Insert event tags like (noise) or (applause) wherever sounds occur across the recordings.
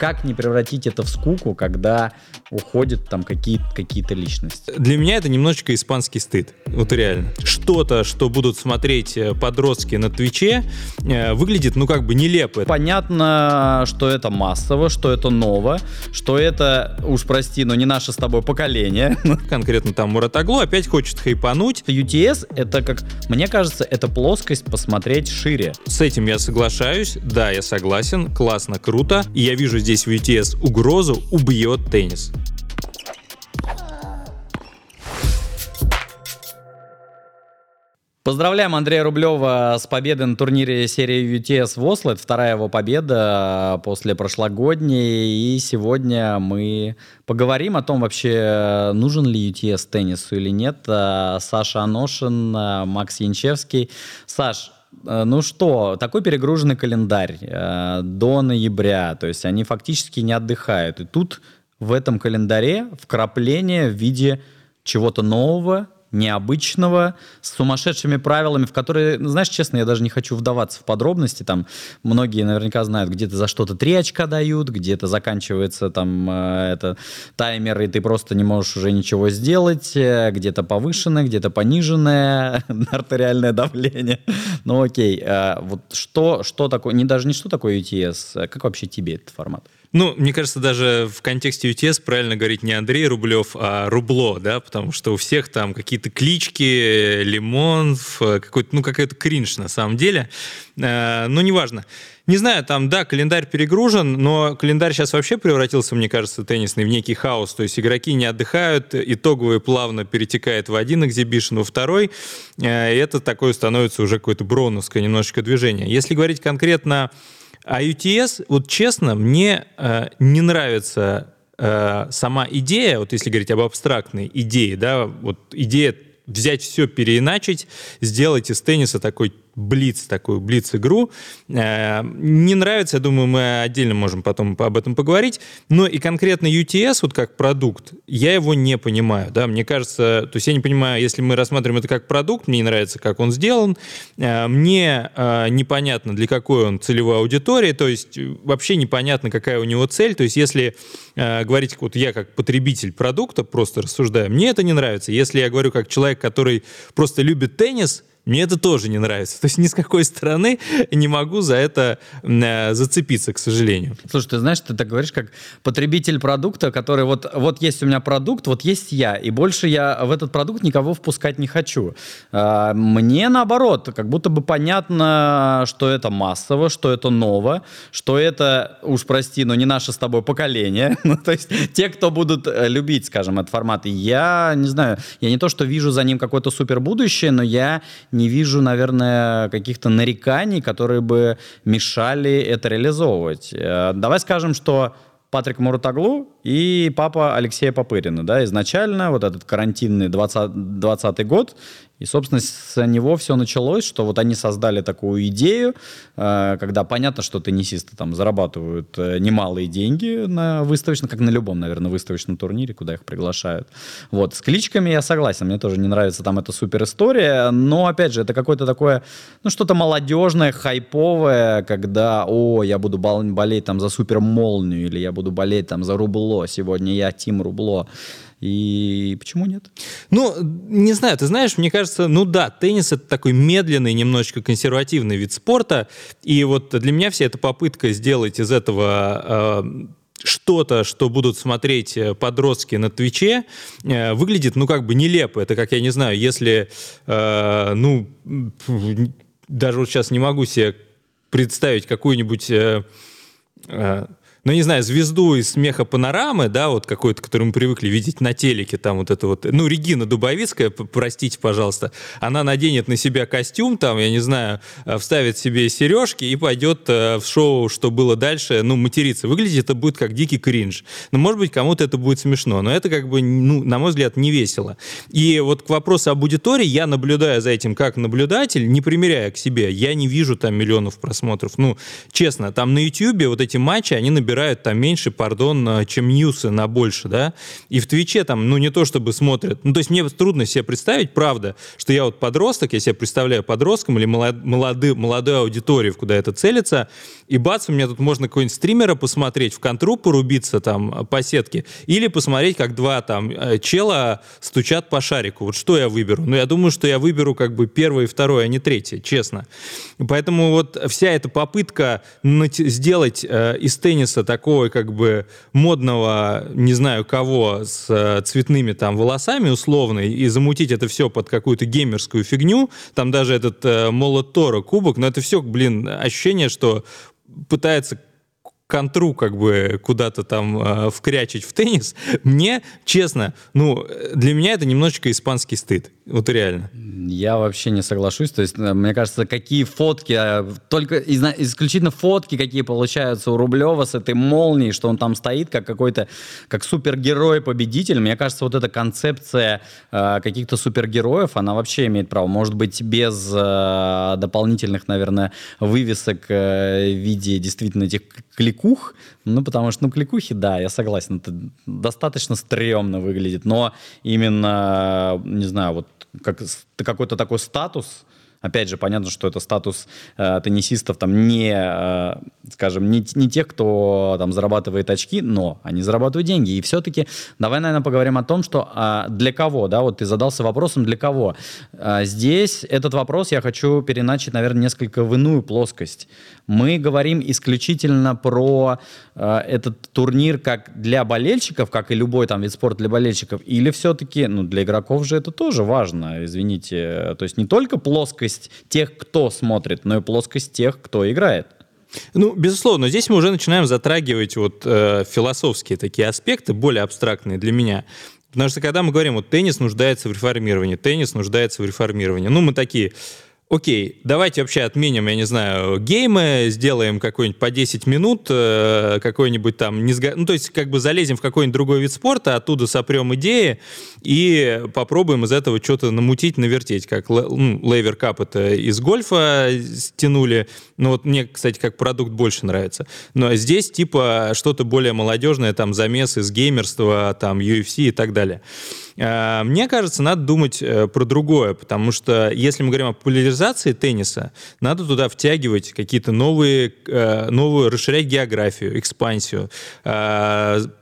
как не превратить это в скуку, когда уходят там какие- какие-то личности? Для меня это немножечко испанский стыд. Вот реально. Что-то, что будут смотреть э, подростки на Твиче, э, выглядит, ну, как бы нелепо. Понятно, что это массово, что это ново, что это, уж прости, но не наше с тобой поколение. (laughs) Конкретно там Муратаглу опять хочет хайпануть. UTS это как, мне кажется, это плоскость посмотреть шире. С этим я соглашаюсь. Да, я согласен. Классно, круто. И я вижу здесь в UTS угрозу убьет теннис. Поздравляем Андрея Рублева с победой на турнире серии UTS в Осло. Это вторая его победа после прошлогодней. И сегодня мы поговорим о том вообще, нужен ли UTS теннису или нет. Саша Аношин, Макс Янчевский. Саш, ну что, такой перегруженный календарь э, до ноября, то есть они фактически не отдыхают. И тут в этом календаре вкрапление в виде чего-то нового, необычного, с сумасшедшими правилами, в которые, ну, знаешь, честно, я даже не хочу вдаваться в подробности, там многие наверняка знают, где-то за что-то 3 очка дают, где-то заканчивается там э, это таймер, и ты просто не можешь уже ничего сделать, э, где-то повышенное, где-то пониженное (laughs) артериальное давление. Ну окей, э, вот что, что такое, не даже не что такое UTS, как вообще тебе этот формат? Ну, мне кажется, даже в контексте UTS правильно говорить не Андрей Рублев, а Рубло, да, потому что у всех там какие-то клички, Лимонов, какой-то, ну, какой-то кринж на самом деле. Э, ну, неважно. Не знаю, там, да, календарь перегружен, но календарь сейчас вообще превратился, мне кажется, теннисный в некий хаос. То есть игроки не отдыхают, итоговый плавно перетекает в один экзибишн, во второй. Э, и это такое становится уже какое-то броновское немножечко движение. Если говорить конкретно а UTS, вот честно, мне э, не нравится э, сама идея, вот если говорить об абстрактной идее, да, вот идея взять все, переиначить, сделать из тенниса такой блиц, такую блиц-игру. Э, не нравится, я думаю, мы отдельно можем потом об этом поговорить. Но и конкретно UTS, вот как продукт, я его не понимаю. Да? Мне кажется, то есть я не понимаю, если мы рассматриваем это как продукт, мне не нравится, как он сделан, э, мне э, непонятно, для какой он целевой аудитории, то есть вообще непонятно, какая у него цель. То есть если говорить, вот я как потребитель продукта просто рассуждаю, мне это не нравится. Если я говорю как человек, который просто любит теннис, мне это тоже не нравится. То есть ни с какой стороны не могу за это э, зацепиться, к сожалению. Слушай, ты знаешь, ты так говоришь, как потребитель продукта, который вот, вот есть у меня продукт, вот есть я, и больше я в этот продукт никого впускать не хочу. А, мне наоборот, как будто бы понятно, что это массово, что это ново, что это, уж прости, но не наше с тобой поколение. (laughs) ну, то есть те, кто будут э, любить, скажем, этот формат. Я, не знаю, я не то, что вижу за ним какое-то супер будущее, но я не вижу, наверное, каких-то нареканий, которые бы мешали это реализовывать. Э, давай скажем, что Патрик Мурутаглу и папа Алексея Попырина. Да, изначально вот этот карантинный 20, 20 год, и, собственно, с него все началось, что вот они создали такую идею, э, когда понятно, что теннисисты там зарабатывают э, немалые деньги на выставочном, как на любом, наверное, выставочном турнире, куда их приглашают. Вот, с кличками я согласен, мне тоже не нравится там эта супер история, но, опять же, это какое-то такое, ну, что-то молодежное, хайповое, когда, о, я буду болеть там за супер молнию, или я буду болеть там за рубло, сегодня я Тим Рубло. И почему нет? Ну, не знаю, ты знаешь, мне кажется, ну да, теннис это такой медленный, немножечко консервативный вид спорта. И вот для меня вся эта попытка сделать из этого э, что-то, что будут смотреть э, подростки на Твиче, э, выглядит, ну, как бы нелепо. Это как, я не знаю, если, э, ну, даже вот сейчас не могу себе представить какую-нибудь... Э, э, ну, не знаю, звезду из смеха панорамы, да, вот какой-то, которую мы привыкли видеть на телеке, там вот это вот, ну, Регина Дубовицкая, простите, пожалуйста, она наденет на себя костюм, там, я не знаю, э, вставит себе сережки и пойдет э, в шоу, что было дальше, ну, материться. Выглядит это будет как дикий кринж. Ну, может быть, кому-то это будет смешно, но это как бы, ну, на мой взгляд, не весело. И вот к вопросу об аудитории, я наблюдаю за этим как наблюдатель, не примеряя к себе, я не вижу там миллионов просмотров. Ну, честно, там на YouTube вот эти матчи, они набирают набирают там меньше, пардон, чем ньюсы на больше, да, и в Твиче там, ну, не то чтобы смотрят, ну, то есть мне трудно себе представить, правда, что я вот подросток, я себе представляю подростком или молод, молоды, молодой аудиторию, куда это целится, и бац, у меня тут можно какого-нибудь стримера посмотреть, в контру порубиться там по сетке, или посмотреть, как два там э, чела стучат по шарику. Вот что я выберу? Ну, я думаю, что я выберу как бы первое и второе, а не третье, честно. Поэтому вот вся эта попытка сделать э, из тенниса такого как бы модного, не знаю кого, с э, цветными там волосами условно, и замутить это все под какую-то геймерскую фигню, там даже этот э, Молот Тора кубок, но это все, блин, ощущение, что пытается контру как бы куда-то там э, вкрячить в теннис, (laughs) мне, честно, ну, для меня это немножечко испанский стыд. Вот реально. Я вообще не соглашусь. То есть, э, мне кажется, какие фотки, а, только исключительно фотки, какие получаются у Рублева с этой молнией, что он там стоит как какой-то, как супергерой-победитель. Мне кажется, вот эта концепция э, каких-то супергероев, она вообще имеет право. Может быть, без э, дополнительных, наверное, вывесок э, в виде действительно этих кликух. Ну, потому что, ну, кликухи, да, я согласен, это достаточно стрёмно выглядит. Но именно, не знаю, вот как, какой-то такой статус, опять же, понятно, что это статус э, теннисистов там не, э, скажем, не, не тех, кто там зарабатывает очки, но они зарабатывают деньги. И все-таки давай, наверное, поговорим о том, что э, для кого, да, вот ты задался вопросом, для кого. Э, здесь этот вопрос я хочу переначить, наверное, несколько в иную плоскость. Мы говорим исключительно про э, этот турнир как для болельщиков, как и любой там вид спорта для болельщиков, или все-таки, ну, для игроков же это тоже важно, извините. То есть не только плоскость тех, кто смотрит, но и плоскость тех, кто играет. Ну, безусловно, здесь мы уже начинаем затрагивать вот э, философские такие аспекты, более абстрактные для меня. Потому что когда мы говорим, вот теннис нуждается в реформировании, теннис нуждается в реформировании, ну, мы такие, окей, давайте вообще отменим, я не знаю, геймы, сделаем какой-нибудь по 10 минут, э, какой-нибудь там, не сго... ну, то есть как бы залезем в какой-нибудь другой вид спорта, оттуда сопрем идеи и попробуем из этого что-то намутить, навертеть, как ну, Лейвер Кап это из гольфа стянули, ну вот мне, кстати, как продукт больше нравится, но здесь типа что-то более молодежное, там замес из геймерства, там UFC и так далее. Э, мне кажется, надо думать э, про другое, потому что если мы говорим о популяризации тенниса, надо туда втягивать какие-то новые, э, новую, расширять географию, экспансию,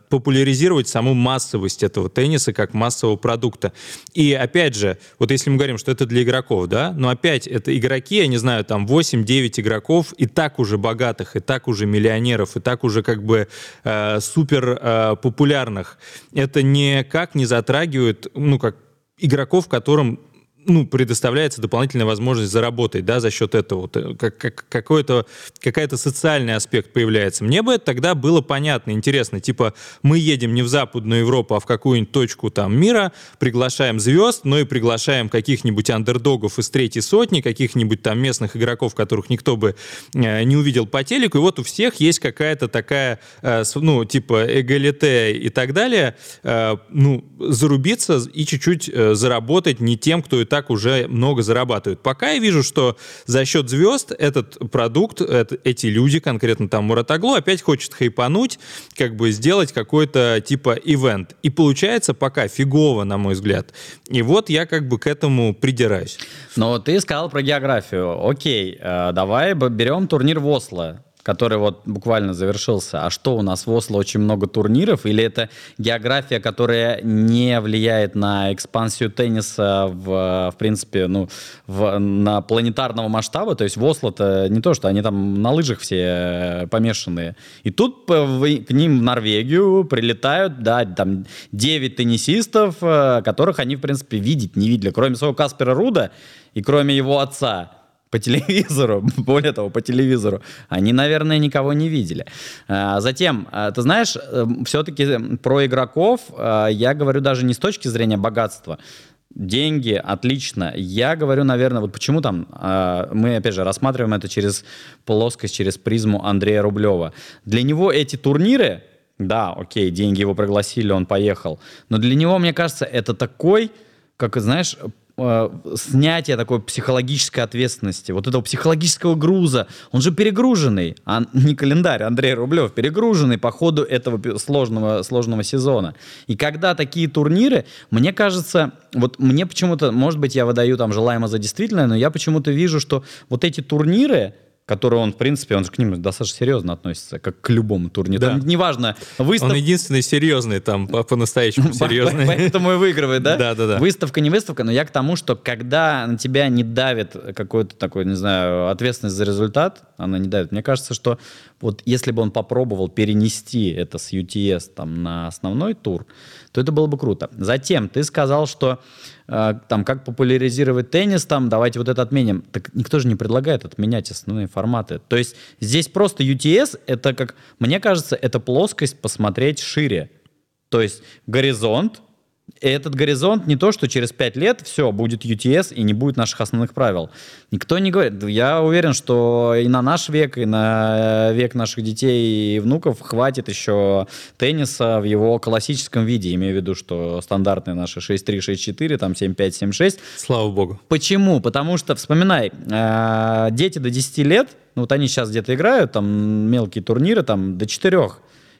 популяризировать саму массовость этого тенниса как массового продукта. И опять же, вот если мы говорим, что это для игроков, да, но опять это игроки, я не знаю, там 8-9 игроков, и так уже богатых, и так уже миллионеров, и так уже как бы э, супер э, популярных. Это никак не затрагивает, ну, как игроков, которым ну, предоставляется дополнительная возможность заработать, да, за счет этого. Э, как, как, какой-то, какая-то социальный аспект появляется. Мне бы это тогда было понятно, интересно. Типа, мы едем не в Западную Европу, а в какую-нибудь точку там мира, приглашаем звезд, но и приглашаем каких-нибудь андердогов из третьей сотни, каких-нибудь там местных игроков, которых никто бы э, не увидел по телеку. И вот у всех есть какая-то такая, э, ну, типа, эгалите и так далее. Э, ну, зарубиться и чуть-чуть э, заработать не тем, кто и так так уже много зарабатывают. Пока я вижу, что за счет звезд этот продукт, это, эти люди, конкретно там Муратаглу, опять хочет хайпануть, как бы сделать какой-то типа ивент. И получается пока фигово, на мой взгляд. И вот я как бы к этому придираюсь. Но ты сказал про географию. Окей, э, давай берем турнир в Осло который вот буквально завершился. А что у нас в Осло очень много турниров? Или это география, которая не влияет на экспансию тенниса в, в принципе, ну, в, на планетарного масштаба? То есть в Осло-то не то, что они там на лыжах все э, помешанные. И тут к ним в Норвегию прилетают, да, там 9 теннисистов, э, которых они, в принципе, видеть не видели. Кроме своего Каспера Руда и кроме его отца по телевизору, (laughs) более того, по телевизору, они, наверное, никого не видели. А, затем, а, ты знаешь, эм, все-таки про игроков а, я говорю даже не с точки зрения богатства, деньги, отлично. Я говорю, наверное, вот почему там мы, опять же, рассматриваем это через плоскость, через призму Андрея Рублева. Для него эти турниры, да, окей, деньги его пригласили, он поехал, но для него, мне кажется, это такой, как, знаешь, э, снятие такой психологической ответственности, вот этого психологического груза. Он же перегруженный, а не календарь, Андрей Рублев, перегруженный по ходу этого сложного, сложного сезона. И когда такие турниры, мне кажется, вот мне почему-то, может быть, я выдаю там желаемо за действительное, но я почему-то вижу, что вот эти турниры, который он, в принципе, он же к ним достаточно серьезно относится, как к любому турниру. Да. Там, неважно, выстав... Он единственный серьезный там, по-настоящему (laughs) серьезный. Поэтому и выигрывает, да? Да, да, да. Выставка, не выставка, но я к тому, что когда на тебя не давит какой-то такой, не знаю, ответственность за результат, она не давит. Мне кажется, что вот если бы он попробовал перенести это с UTS там на основной тур, то это было бы круто. Затем ты сказал, что там как популяризировать теннис, там давайте вот это отменим. Так никто же не предлагает отменять основные форматы. То есть здесь просто UTS, это как, мне кажется, это плоскость посмотреть шире. То есть горизонт, этот горизонт не то, что через 5 лет все, будет UTS и не будет наших основных правил. Никто не говорит. Я уверен, что и на наш век, и на век наших детей и внуков хватит еще тенниса в его классическом виде. Имею в виду, что стандартные наши 6-3, 6-4, там 7-5, 7-6. Слава богу. Почему? Потому что, вспоминай, э, дети до 10 лет, ну вот они сейчас где-то играют, там мелкие турниры, там до 4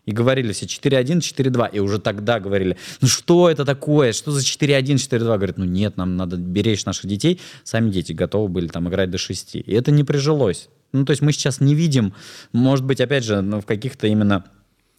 и говорили все 4-1, 4-2. И уже тогда говорили, ну что это такое, что за 4-1, 4-2? Говорят, ну нет, нам надо беречь наших детей. Сами дети готовы были там играть до 6. И это не прижилось. Ну, то есть мы сейчас не видим, может быть, опять же, ну, в каких-то именно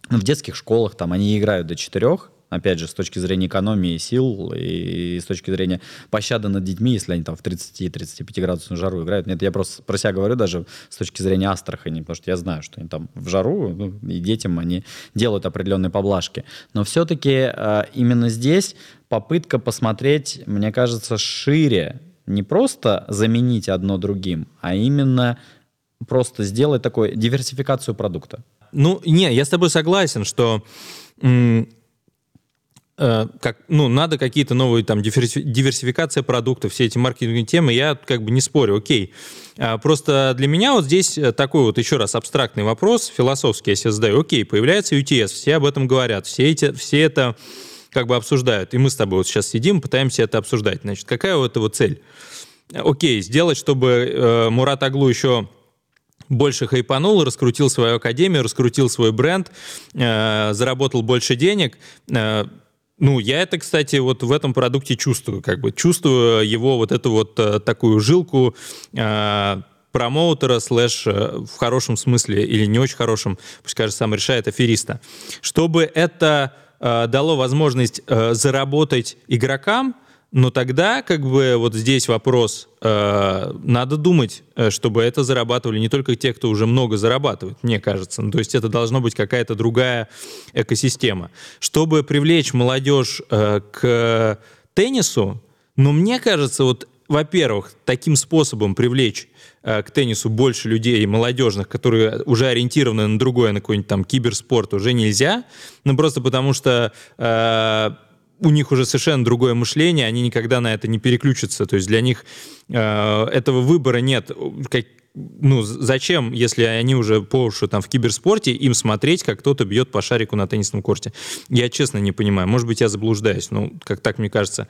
в детских школах там они играют до 4, опять же, с точки зрения экономии сил и с точки зрения пощады над детьми, если они там в 30-35 градусную жару играют. Нет, я просто про себя говорю даже с точки зрения Астрахани, потому что я знаю, что они там в жару, ну, и детям они делают определенные поблажки. Но все-таки э, именно здесь попытка посмотреть, мне кажется, шире, не просто заменить одно другим, а именно просто сделать такую диверсификацию продукта. Ну, не, я с тобой согласен, что как, ну, надо какие-то новые там диверсификация продуктов, все эти маркетинговые темы, я как бы не спорю, окей. А, просто для меня вот здесь такой вот еще раз абстрактный вопрос, философский, я себе задаю. Окей, появляется UTS, все об этом говорят, все, эти, все это как бы обсуждают, и мы с тобой вот сейчас сидим, пытаемся это обсуждать. Значит, какая у этого цель? Окей, сделать, чтобы э, Мурат Аглу еще больше хайпанул, раскрутил свою академию, раскрутил свой бренд, э, заработал больше денег. Э, ну, я это, кстати, вот в этом продукте чувствую, как бы чувствую его вот эту вот э, такую жилку э, промоутера слэш э, в хорошем смысле или не очень хорошем, пусть кажется, сам решает, афериста. Чтобы это э, дало возможность э, заработать игрокам, но тогда, как бы, вот здесь вопрос, э, надо думать, э, чтобы это зарабатывали не только те, кто уже много зарабатывает, мне кажется. Ну, то есть это должна быть какая-то другая экосистема. Чтобы привлечь молодежь э, к теннису, но мне кажется, вот, во-первых, таким способом привлечь э, к теннису больше людей молодежных, которые уже ориентированы на другое, на какой-нибудь там киберспорт, уже нельзя. Ну, просто потому что э, у них уже совершенно другое мышление, они никогда на это не переключатся. То есть для них э, этого выбора нет. Как, ну, зачем, если они уже по уши там в киберспорте, им смотреть, как кто-то бьет по шарику на теннисном корте? Я честно не понимаю. Может быть, я заблуждаюсь, но как так мне кажется.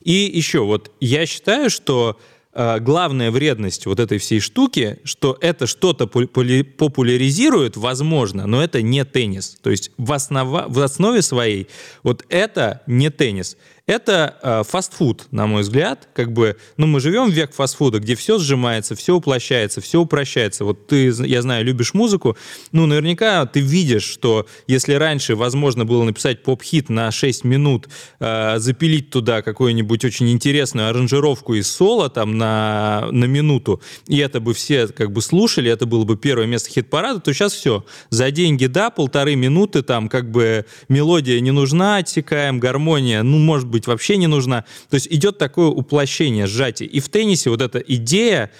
И еще, вот я считаю, что главная вредность вот этой всей штуки, что это что-то популяризирует, возможно, но это не теннис. То есть в, основа, в основе своей вот это не теннис. Это э, фастфуд, на мой взгляд. Как бы, ну, мы живем в век фастфуда, где все сжимается, все уплощается, все упрощается. Вот ты, я знаю, любишь музыку. Ну, наверняка ты видишь, что если раньше возможно было написать поп-хит на 6 минут, э, запилить туда какую-нибудь очень интересную аранжировку из соло там на, на минуту, и это бы все как бы слушали, это было бы первое место хит-парада, то сейчас все. За деньги, да, полторы минуты, там как бы мелодия не нужна, отсекаем, гармония, ну, может быть, быть вообще не нужна. То есть идет такое уплощение, сжатие. И в теннисе вот эта идея,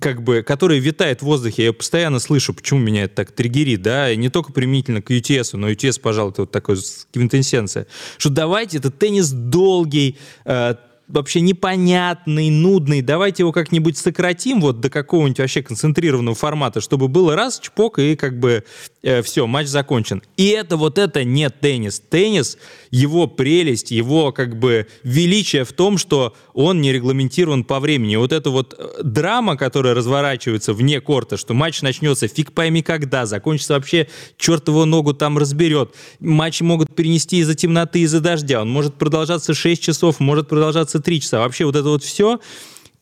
как бы, которая витает в воздухе, я постоянно слышу, почему меня это так триггерит, да, и не только применительно к UTS, но UTS, пожалуй, это вот такая квинтэссенция, что давайте, это теннис долгий, э, вообще непонятный, нудный, давайте его как-нибудь сократим вот до какого-нибудь вообще концентрированного формата, чтобы было раз, чпок, и как бы э, все, матч закончен. И это вот это не теннис. Теннис, его прелесть, его как бы величие в том, что он не регламентирован по времени. Вот эта вот э, драма, которая разворачивается вне корта, что матч начнется фиг пойми когда, закончится вообще черт его ногу там разберет. Матчи могут перенести из-за темноты, из-за дождя. Он может продолжаться 6 часов, может продолжаться 3 часа. Вообще вот это вот все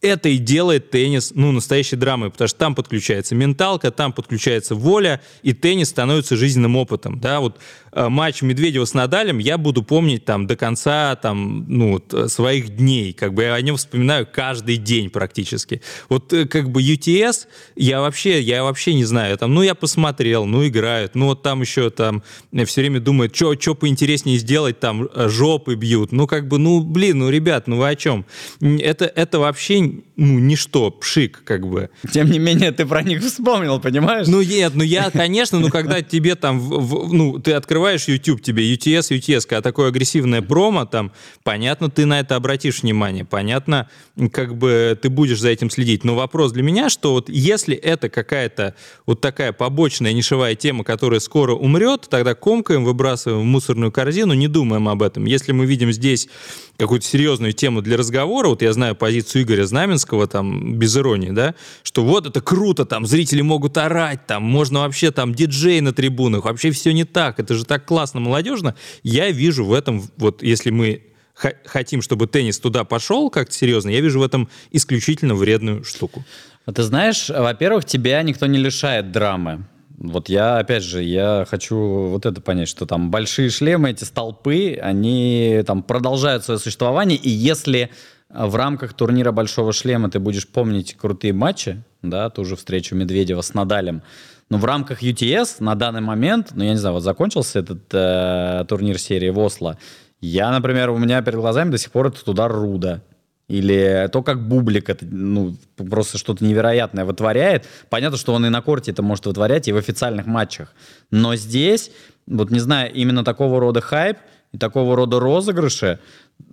это и делает теннис, ну, настоящей драмой, потому что там подключается менталка, там подключается воля, и теннис становится жизненным опытом, да, вот матч Медведева с Надалем я буду помнить там до конца, там, ну, э, своих дней, как бы я о нем вспоминаю каждый день практически. Вот э, как бы UTS, я вообще, я вообще не знаю, там, ну, я посмотрел, ну, играют, ну, вот там еще там все время думают, что поинтереснее сделать, там, жопы бьют, ну, как бы, ну, блин, ну, ребят, ну, вы о чем? Это, это вообще ну, ничто, пшик, как бы. Тем не менее, ты про них вспомнил, понимаешь? Ну, нет, ну я, конечно, ну, когда тебе там, в, в, ну, ты открываешь YouTube, тебе UTS, UTS, когда такое агрессивное промо, там, понятно, ты на это обратишь внимание, понятно, как бы ты будешь за этим следить. Но вопрос для меня, что вот если это какая-то вот такая побочная нишевая тема, которая скоро умрет, тогда комкаем, выбрасываем в мусорную корзину, не думаем об этом. Если мы видим здесь какую-то серьезную тему для разговора, вот я знаю позицию Игоря Знаменского, там, без иронии, да, что вот это круто, там, зрители могут орать, там, можно вообще, там, диджей на трибунах, вообще все не так, это же так классно, молодежно. Я вижу в этом, вот, если мы хотим, чтобы теннис туда пошел как-то серьезно, я вижу в этом исключительно вредную штуку. А ты знаешь, во-первых, тебя никто не лишает драмы. Вот я, опять же, я хочу вот это понять, что там большие шлемы, эти столпы, они там продолжают свое существование, и если в рамках турнира Большого Шлема ты будешь помнить крутые матчи, да, ту же встречу Медведева с Надалем, но в рамках UTS на данный момент, ну, я не знаю, вот закончился этот э, турнир серии в я, например, у меня перед глазами до сих пор этот удар Руда. Или то, как Бублик это, ну, просто что-то невероятное вытворяет. Понятно, что он и на корте это может вытворять, и в официальных матчах. Но здесь, вот не знаю, именно такого рода хайп и такого рода розыгрыши,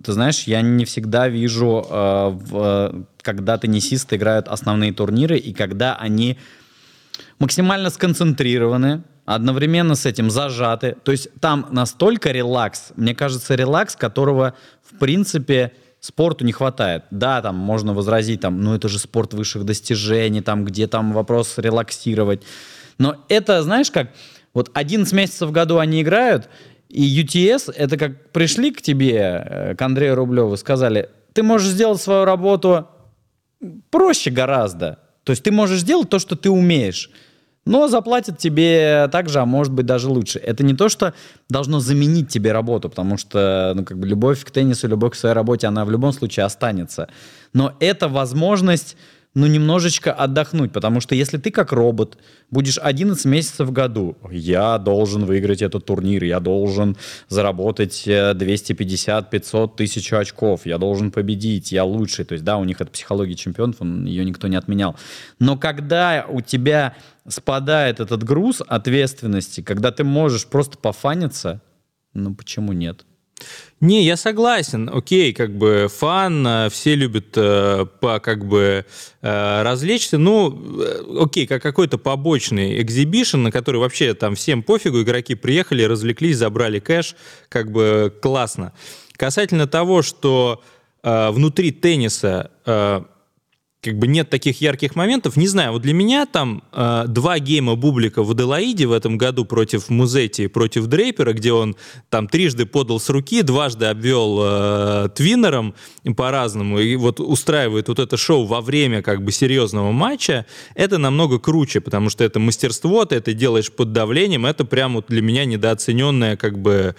ты знаешь, я не всегда вижу, э, в, когда теннисисты играют основные турниры, и когда они максимально сконцентрированы, одновременно с этим зажаты. То есть там настолько релакс, мне кажется, релакс, которого, в принципе, спорту не хватает. Да, там можно возразить, там, ну это же спорт высших достижений, там, где там вопрос релаксировать. Но это, знаешь, как, вот 11 месяцев в году они играют, и UTS, это как пришли к тебе, э, к Андрею Рублеву, сказали, ты можешь сделать свою работу проще гораздо. То есть ты можешь сделать то, что ты умеешь но заплатят тебе так же, а может быть даже лучше. Это не то, что должно заменить тебе работу, потому что ну, как бы любовь к теннису, любовь к своей работе, она в любом случае останется. Но это возможность ну, немножечко отдохнуть, потому что если ты как робот будешь 11 месяцев в году, я должен выиграть этот турнир, я должен заработать 250-500 э, тысяч очков, я должен победить, я лучший. То есть, да, у них это психология чемпионов, он, ее никто не отменял. Но когда у тебя спадает этот груз ответственности, когда ты можешь просто пофаниться, ну почему нет? Не, я согласен. Окей, как бы фан, э, все любят э, по как бы э, развлечься. Ну, э, окей, как какой-то побочный экзибишн, на который вообще там всем пофигу, игроки приехали, развлеклись, забрали кэш, как бы классно. Касательно того, что э, внутри тенниса э, как бы нет таких ярких моментов. Не знаю, вот для меня там э, два гейма Бублика в Аделаиде в этом году против Музети и против Дрейпера, где он там трижды подал с руки, дважды обвел э, твиннером по-разному, и вот устраивает вот это шоу во время как бы серьезного матча, это намного круче, потому что это мастерство, ты это делаешь под давлением, это прям вот для меня недооцененная как бы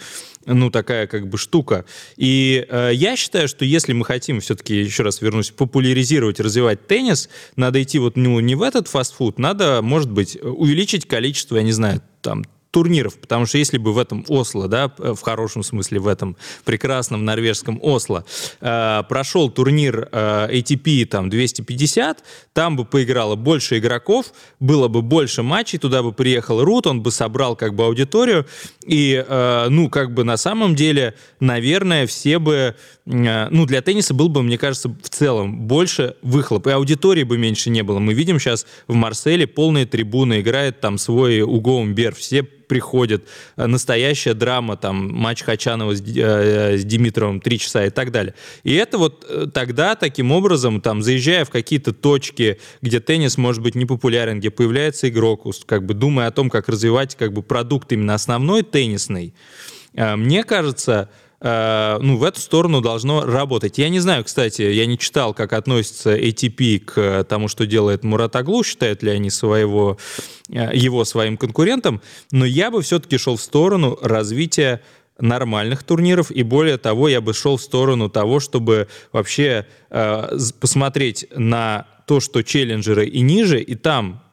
ну, такая как бы штука. И э, я считаю, что если мы хотим все-таки, еще раз вернусь, популяризировать, развивать теннис, надо идти вот ну, не в этот фастфуд, надо, может быть, увеличить количество, я не знаю, там, турниров, потому что если бы в этом Осло, да, в хорошем смысле в этом прекрасном норвежском Осло, э, прошел турнир э, ATP там 250, там бы поиграло больше игроков, было бы больше матчей, туда бы приехал Рут, он бы собрал как бы аудиторию, и, э, ну, как бы на самом деле, наверное, все бы, э, ну, для тенниса был бы, мне кажется, в целом больше выхлоп, и аудитории бы меньше не было. Мы видим сейчас в Марселе полные трибуны, играет там свой Уго Умбер, все приходят, э, настоящая драма, там, матч Хачанова с, э, с Димитровым три часа и так далее. И это вот э, тогда, таким образом, там, заезжая в какие-то точки, где теннис может быть непопулярен, где появляется игрок, как бы думая о том, как развивать как бы продукт именно основной теннисный, э, мне кажется, Э, ну, в эту сторону должно работать. Я не знаю, кстати, я не читал, как относится ATP к тому, что делает Мурат Аглу, считают ли они своего, э, его своим конкурентом, но я бы все-таки шел в сторону развития нормальных турниров, и более того, я бы шел в сторону того, чтобы вообще э, посмотреть на то, что челленджеры и ниже, и там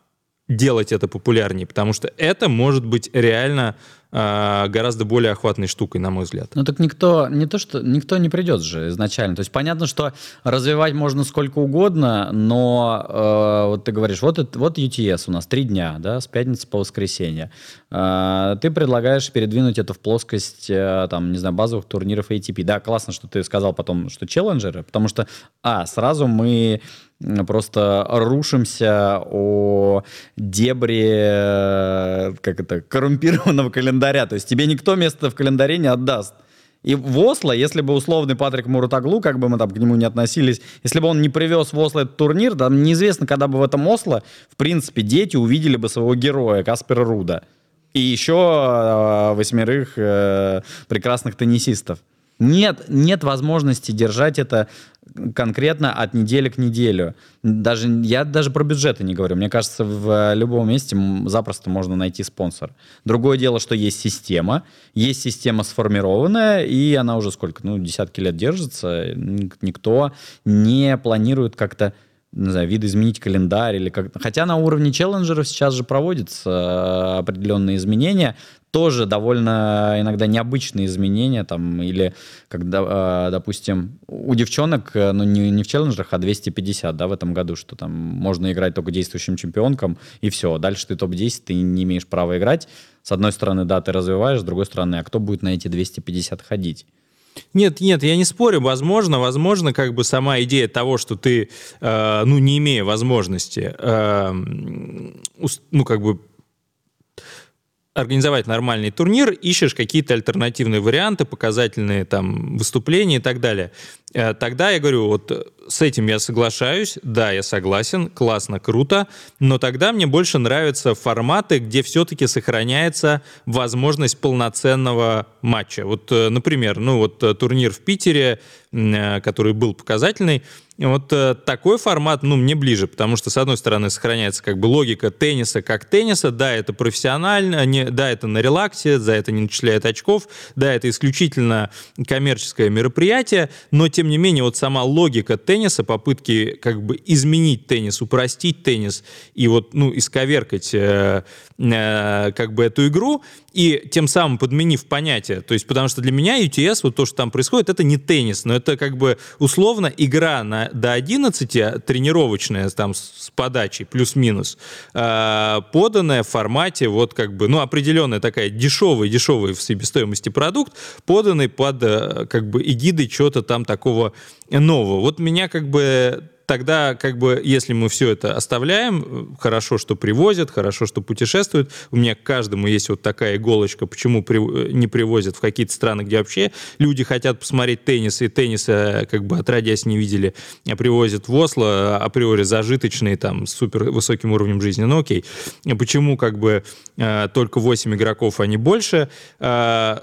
делать это популярнее, потому что это может быть реально э, гораздо более охватной штукой, на мой взгляд. Ну так никто, не то что, никто не придет же изначально. То есть понятно, что развивать можно сколько угодно, но э, вот ты говоришь, вот, это, вот UTS у нас три дня, да, с пятницы по воскресенье. Э, ты предлагаешь передвинуть это в плоскость, э, там, не знаю, базовых турниров ATP. Да, классно, что ты сказал потом, что челленджеры, потому что, а, сразу мы просто рушимся о дебри э, как это, коррумпированного календаря. То есть тебе никто место в календаре не отдаст. И в Осло, если бы условный Патрик Мурутаглу, как бы мы там к нему не относились, если бы он не привез в Осло этот турнир, там неизвестно, когда бы в этом Осло, в принципе, дети увидели бы своего героя, Каспера Руда. И еще э, восьмерых э, прекрасных теннисистов. Нет, нет возможности держать это конкретно от недели к неделю. Даже, я даже про бюджеты не говорю. Мне кажется, в любом месте запросто можно найти спонсор. Другое дело, что есть система. Есть система сформированная, и она уже сколько? Ну, десятки лет держится. Никто не планирует как-то не знаю, видоизменить календарь или как Хотя на уровне челленджеров сейчас же проводятся э, определенные изменения, тоже довольно иногда необычные изменения, там, или когда, э, допустим, у девчонок, э, ну, не, не в челленджерах, а 250, да, в этом году, что там можно играть только действующим чемпионкам, и все, дальше ты топ-10, ты не имеешь права играть. С одной стороны, да, ты развиваешь, с другой стороны, а кто будет на эти 250 ходить? Нет, нет, я не спорю. Возможно, возможно, как бы сама идея того, что ты, э, ну, не имея возможности, э, ну, как бы организовать нормальный турнир, ищешь какие-то альтернативные варианты, показательные там выступления и так далее. Э, тогда я говорю, вот с этим я соглашаюсь, да, я согласен, классно, круто, но тогда мне больше нравятся форматы, где все-таки сохраняется возможность полноценного матча. Вот, э, например, ну вот э, турнир в Питере, который был показательный, вот э, такой формат, ну, мне ближе, потому что, с одной стороны, сохраняется как бы логика тенниса как тенниса, да, это профессионально, не, да, это на релаксе, за это не начисляют очков, да, это исключительно коммерческое мероприятие, но, тем не менее, вот сама логика тенниса, попытки как бы изменить теннис, упростить теннис и вот, ну, исковеркать э, э, как бы эту игру, и тем самым подменив понятие, то есть, потому что для меня UTS, вот то, что там происходит, это не теннис, но это как бы условно игра на, до 11, тренировочная там с подачей, плюс-минус, э, поданная в формате вот как бы, ну, определенная такая дешевый, дешевый в себестоимости продукт, поданный под э, как бы эгидой чего-то там такого нового. Вот меня как бы тогда, как бы, если мы все это оставляем, хорошо, что привозят, хорошо, что путешествуют. У меня к каждому есть вот такая иголочка, почему при, не привозят в какие-то страны, где вообще люди хотят посмотреть теннис, и тенниса как бы отродясь не видели, а привозят в Осло, априори зажиточные, там, с супер высоким уровнем жизни. Ну, окей. Почему как бы э, только 8 игроков, а не больше? Э,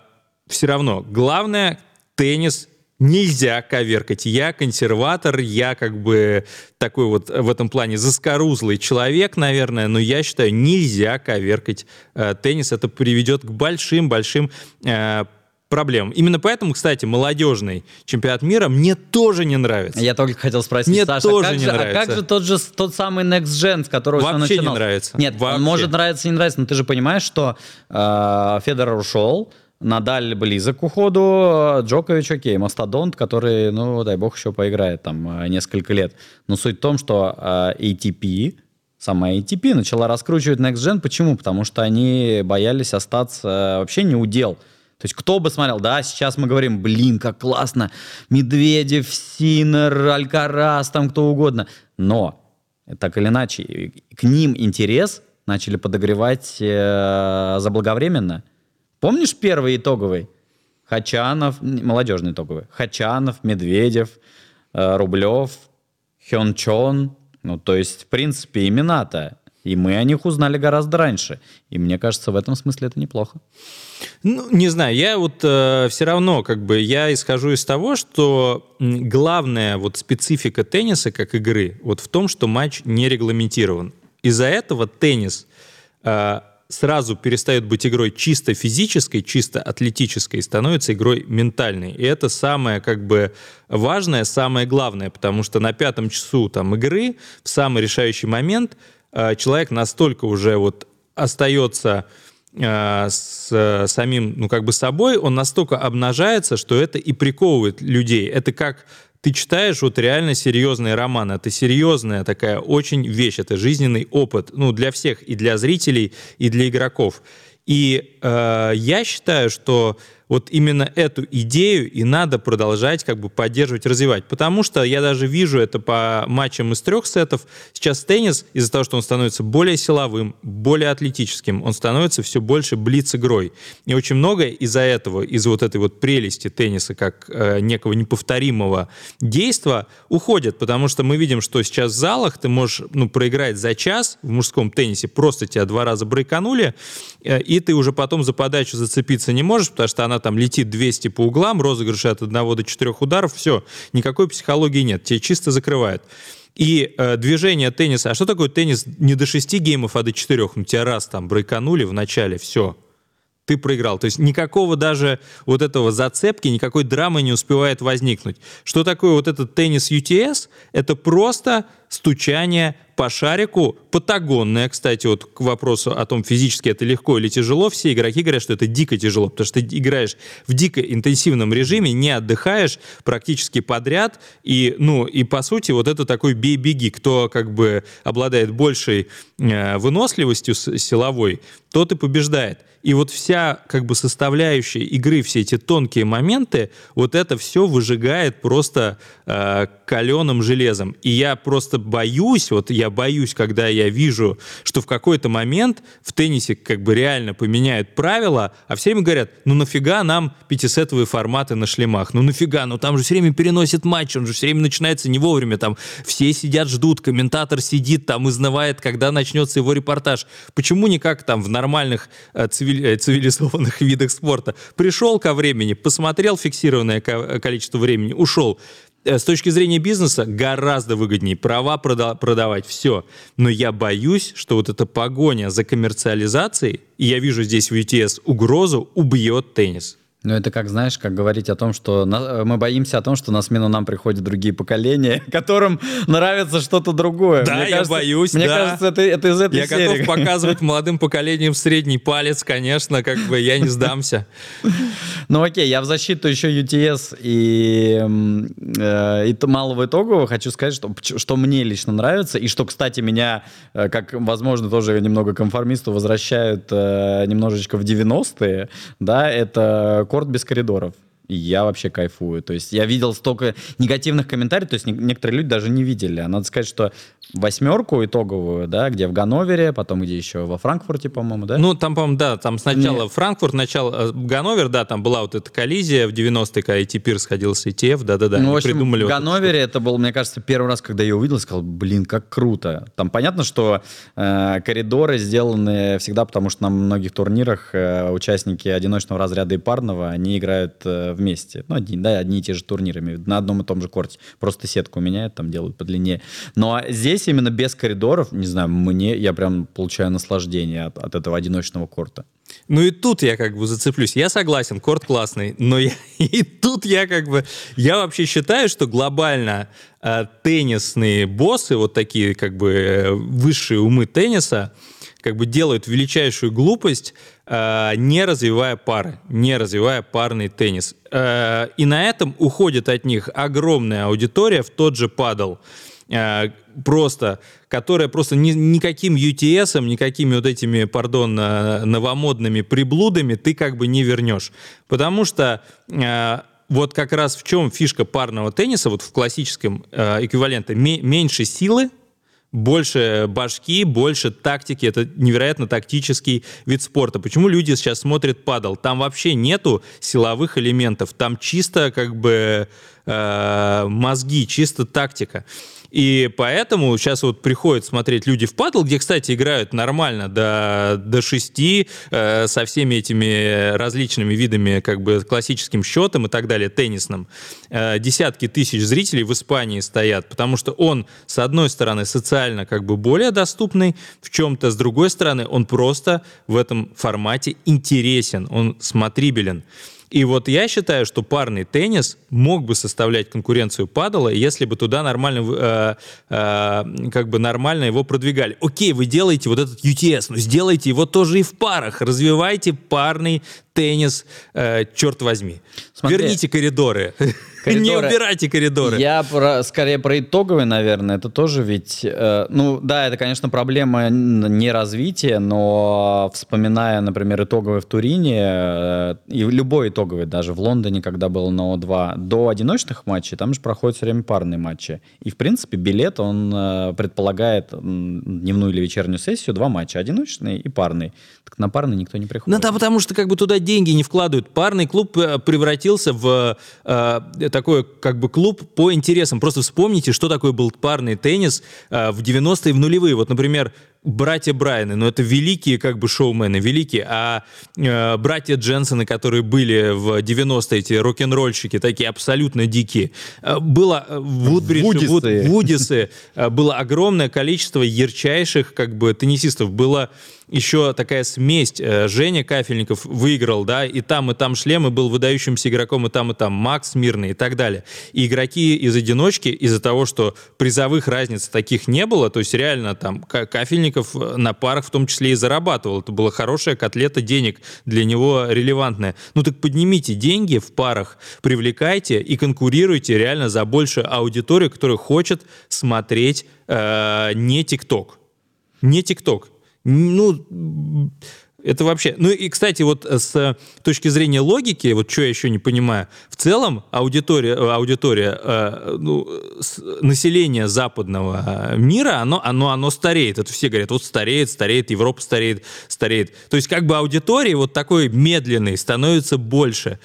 все равно, главное, теннис нельзя коверкать. Я консерватор, я как бы такой вот в этом плане заскорузлый человек, наверное, но я считаю, нельзя коверкать э, теннис. Это приведет к большим-большим э, проблемам. Именно поэтому, кстати, молодежный чемпионат мира мне тоже не нравится. Я только хотел спросить, Мне Саша, тоже а как, не же, нравится. а как же тот же тот самый Next Gen, с которого все Вообще не нравится. Нет, Вообще. он может нравиться, не нравится, но ты же понимаешь, что э, Федоров ушел, Надаль близок к уходу, Джокович окей, Мастодонт, который, ну, дай бог, еще поиграет там э, несколько лет. Но суть в том, что э, ATP, сама ATP начала раскручивать Next Gen. Почему? Потому что они боялись остаться э, вообще не удел. То есть кто бы смотрел, да, сейчас мы говорим, блин, как классно, Медведев, Синер, Алькарас, там кто угодно. Но, так или иначе, к ним интерес начали подогревать э, заблаговременно. Помнишь первый итоговый? Хачанов, молодежный итоговый. Хачанов, Медведев, э, Рублев, Хёнчон. Ну, то есть, в принципе, имена-то. И мы о них узнали гораздо раньше. И мне кажется, в этом смысле это неплохо. Ну, не знаю, я вот все равно, как бы, я исхожу из того, что главная вот специфика тенниса как игры вот в том, что матч не регламентирован. Из-за этого теннис э, сразу перестает быть игрой чисто физической, чисто атлетической, и становится игрой ментальной. И это самое как бы важное, самое главное, потому что на пятом часу там игры, в самый решающий момент, э, человек настолько уже вот остается э, с э, самим, ну, как бы собой, он настолько обнажается, что это и приковывает людей. Это как ты читаешь вот реально серьезный роман. Это серьезная такая очень вещь, это жизненный опыт, ну, для всех, и для зрителей, и для игроков. И э, я считаю, что вот именно эту идею и надо продолжать как бы поддерживать, развивать. Потому что я даже вижу это по матчам из трех сетов. Сейчас теннис, из-за того, что он становится более силовым, более атлетическим, он становится все больше блиц-игрой. И очень многое из-за этого, из вот этой вот прелести тенниса, как э, некого неповторимого действия, уходит. Потому что мы видим, что сейчас в залах ты можешь ну, проиграть за час в мужском теннисе, просто тебя два раза брейканули, э, и ты уже потом за подачу зацепиться не можешь, потому что она там летит 200 по углам, розыгрыши от 1 до 4 ударов, все, никакой психологии нет, тебе чисто закрывают. И э, движение тенниса, а что такое теннис не до 6 геймов, а до 4? Ну, тебя раз там брейканули в начале, все, ты проиграл. То есть никакого даже вот этого зацепки, никакой драмы не успевает возникнуть. Что такое вот этот теннис UTS? Это просто стучание по шарику, патагонное, кстати, вот к вопросу о том, физически это легко или тяжело, все игроки говорят, что это дико тяжело, потому что ты играешь в дико интенсивном режиме, не отдыхаешь практически подряд, и, ну, и по сути вот это такой бей-беги, кто как бы обладает большей э, выносливостью силовой, тот и побеждает. И вот вся как бы составляющая игры, все эти тонкие моменты, вот это все выжигает просто э, каленым железом. И я просто боюсь, вот я боюсь, когда я вижу, что в какой-то момент в теннисе как бы реально поменяют правила, а все время говорят, ну нафига нам пятисетовые форматы на шлемах? Ну нафига? Ну там же все время переносит матч, он же все время начинается не вовремя, там все сидят, ждут, комментатор сидит, там изнывает, когда начнется его репортаж. Почему не как там в нормальных э, цивили- э, цивилизованных (laughs) видах спорта? Пришел ко времени, посмотрел фиксированное ко- количество времени, ушел. Э, С точки зрения бизнеса гораздо выгоднее права прода- продавать, все. Но я боюсь, что вот эта погоня за коммерциализацией, и я вижу здесь в UTS угрозу, убьет теннис. Ну, это как, знаешь, как говорить о том, что на- мы боимся о том, что на смену нам приходят другие поколения, (laughs) которым нравится что-то другое. Да, Мне я кажется- боюсь, Мне да. кажется, это, это из этой Я серии. готов показывать (laughs) молодым поколениям средний палец, конечно, как бы я не сдамся. Ну окей, я в защиту еще UTS и, э, и малого итогового хочу сказать, что, что мне лично нравится, и что, кстати, меня, э, как, возможно, тоже немного конформисту возвращают э, немножечко в 90-е, да, это корт без коридоров. Я вообще кайфую. То есть я видел столько негативных комментариев, то есть не- некоторые люди даже не видели. А надо сказать, что восьмерку итоговую, да, где в Ганновере, потом где еще во Франкфурте, по-моему, да? Ну, там, по-моему, да, там сначала Не. Франкфурт, начало э, Ганновер, да, там была вот эта коллизия в 90-е, когда IT Пир сходил с ETF, да-да-да, Ну, в общем, придумали в вот Ганновере это был, мне кажется, первый раз, когда я увидел, сказал, блин, как круто. Там понятно, что э, коридоры сделаны всегда, потому что на многих турнирах э, участники одиночного разряда и парного, они играют э, вместе. Ну, одни, да, одни и те же турниры, на одном и том же корте. Просто сетку меняют, там делают подлиннее. Но здесь именно без коридоров, не знаю, мне, я прям получаю наслаждение от, от этого одиночного корта. Ну и тут я как бы зацеплюсь. Я согласен, корт классный, но я, (laughs) и тут я как бы... Я вообще считаю, что глобально э, теннисные боссы, вот такие как бы э, высшие умы тенниса, как бы делают величайшую глупость, не развивая пары, не развивая парный теннис. Э, и на этом уходит от них огромная аудитория в тот же падал. Э, просто, которая просто ни, никаким UTS, никакими вот этими, пардон, э, новомодными приблудами ты как бы не вернешь. Потому что э, вот как раз в чем фишка парного тенниса, вот в классическом э, эквиваленте, меньше силы, больше башки, больше тактики. Это невероятно тактический вид спорта. Почему люди сейчас смотрят падал? Там вообще нету силовых элементов. Там чисто как бы э, мозги, чисто тактика. И поэтому сейчас вот приходят смотреть люди в падл, где, кстати, играют нормально до, до 6, э, со всеми этими различными видами, как бы классическим счетом и так далее, теннисным. Э, десятки тысяч зрителей в Испании стоят, потому что он, с одной стороны, социально как бы более доступный в чем-то, с другой стороны, он просто в этом формате интересен, он смотрибелен. И вот я считаю, что парный теннис мог бы составлять конкуренцию падала, если бы туда нормально, э, э, как бы нормально его продвигали. Окей, вы делаете вот этот UTS, но сделайте его тоже и в парах. Развивайте парный теннис, э, черт возьми. Смотри. Верните коридоры. (laughs) коридоры. Не убирайте коридоры. Я про, скорее про итоговый, наверное. Это тоже ведь... Э, ну, да, это, конечно, проблема не развития, но вспоминая, например, итоговый в Турине, э, и любой итоговый, даже в Лондоне, когда был на О2, до одиночных матчей, там же проходят все время парные матчи. И, в принципе, билет, он э, предполагает дневную или вечернюю сессию, два матча, одиночный и парный. Так на парный никто не приходит. Ну да, потому что как бы туда деньги не вкладывают. Парный клуб э, превратился в э, такой как бы клуб по интересам. Просто вспомните, что такое был парный теннис э, в 90-е, в нулевые. Вот, например, братья Брайаны, ну это великие как бы шоумены, великие, а э, братья Дженсоны, которые были в 90-е, эти рок-н-ролльщики, такие абсолютно дикие, э, было э, Вудбридж, Вудисы, Вуд, Вудисы э, было огромное количество ярчайших как бы теннисистов, было еще такая смесь. Э, Женя Кафельников выиграл, да, и там, и там шлем, и был выдающимся игроком, и там, и там Макс Мирный и так далее. И игроки из одиночки, из-за того, что призовых разниц таких не было, то есть реально там Кафельников э, на парах в том числе и зарабатывал. Это была хорошая котлета денег для него релевантная. Ну так поднимите деньги в парах, привлекайте и конкурируйте реально за большую аудиторию, которая хочет смотреть э, не ТикТок. Не ТикТок ну, это вообще... Ну и, кстати, вот с точки зрения логики, вот что я еще не понимаю, в целом аудитория, аудитория э, ну, населения западного мира, оно, оно, оно стареет. Это все говорят, вот стареет, стареет, Европа стареет, стареет. То есть как бы аудитории вот такой медленной становится больше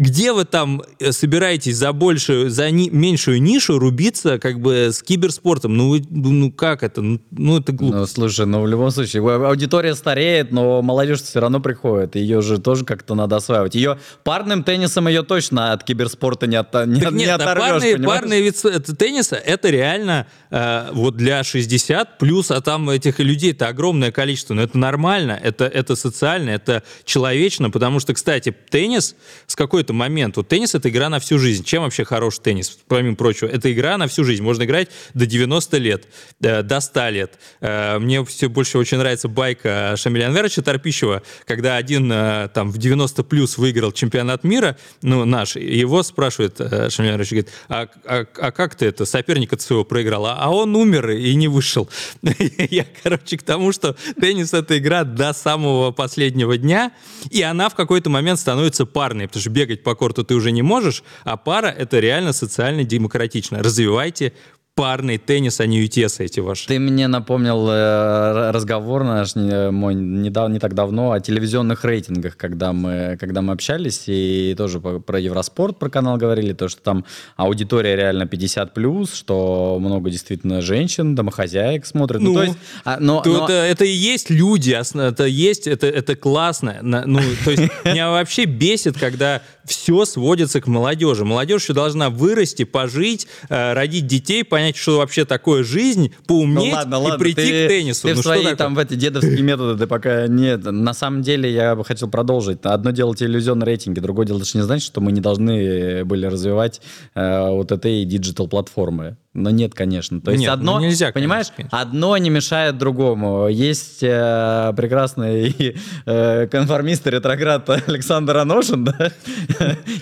где вы там э, собираетесь за большую, за ни, меньшую нишу рубиться как бы с киберспортом? Ну, ну, ну как это? Ну, ну, это глупо. Ну, слушай, ну в любом случае, аудитория стареет, но молодежь все равно приходит. Ее же тоже как-то надо осваивать. Ее парным теннисом ее точно от киберспорта не, от, не, так не нет, оторвешь, парный, парный вид тенниса, это реально э, вот для 60 плюс, а там этих людей это огромное количество. Но это нормально, это, это социально, это человечно, потому что, кстати, теннис с какой-то какой-то момент. Вот теннис — это игра на всю жизнь. Чем вообще хорош теннис, помимо прочего? Это игра на всю жизнь. Можно играть до 90 лет, э, до 100 лет. Э, мне все больше очень нравится байка Шамиля Анверовича Торпищева, когда один э, там в 90 плюс выиграл чемпионат мира, ну, наш, его спрашивает Шамиль Анверович, говорит, а, а, а как ты это, соперника своего проиграл? А он умер и не вышел. (laughs) Я, короче, к тому, что теннис — это игра до самого последнего дня, и она в какой-то момент становится парной, потому что бегать по корту ты уже не можешь, а пара — это реально социально демократично. Развивайте парный теннис, а не UTS эти ваши. Ты мне напомнил э, разговор наш не, мой недавно, не так давно о телевизионных рейтингах, когда мы, когда мы общались, и тоже по, про Евроспорт, про канал говорили, то, что там аудитория реально 50+, плюс, что много действительно женщин, домохозяек смотрят. Ну, Ну, то есть, а, но, То но- это, это и есть люди, это есть, это, это классно. Ну, то есть меня вообще бесит, когда все сводится к молодежи. Молодежь еще должна вырасти, пожить, э, родить детей, понять, что вообще такое жизнь, Ну поуметь ладно, и ладно, прийти ты, к теннису. Ты ну в что свои такое? там в эти дедовские методы ты пока нет. На самом деле я бы хотел продолжить. Одно дело телевизионные рейтинги, другое дело, это же не значит, что мы не должны были развивать э, вот этой digital платформы. Но нет, конечно. То есть Нет, одно, ну нельзя, понимаешь, конечно, одно не мешает другому. Есть э, прекрасный (laughs) э, конформист и ретроград Александр Аношин, (laughs) да?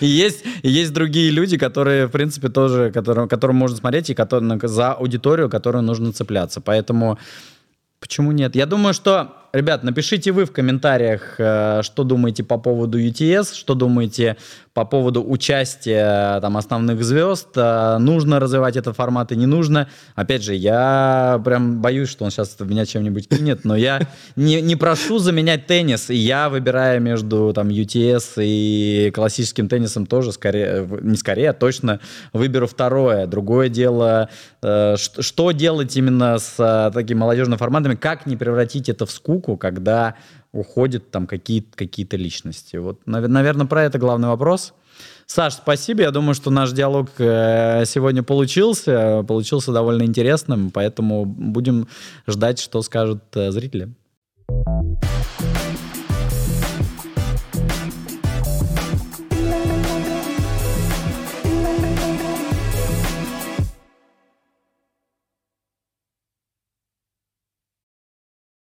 и есть и есть другие люди, которые, в принципе, тоже, которым, которым можно смотреть и которые, за аудиторию, которую нужно цепляться. Поэтому Почему нет? Я думаю, что, ребят, напишите вы в комментариях, э, что думаете по поводу UTS, что думаете по поводу участия э, там основных звезд. Э, Нужно развивать этот формат и не нужно. Опять же, я прям боюсь, что он сейчас меня чем-нибудь кинет, но я не, не прошу заменять теннис. И я выбираю между там UTS и классическим теннисом тоже скорее, не скорее, а точно выберу второе. Другое дело, что делать именно с такими молодежными форматами, как не превратить это в скуку, когда уходят там какие- какие-то личности. Вот, наверное, про это главный вопрос. Саш, спасибо. Я думаю, что наш диалог э, сегодня получился, получился довольно интересным, поэтому будем ждать, что скажут э, зрители.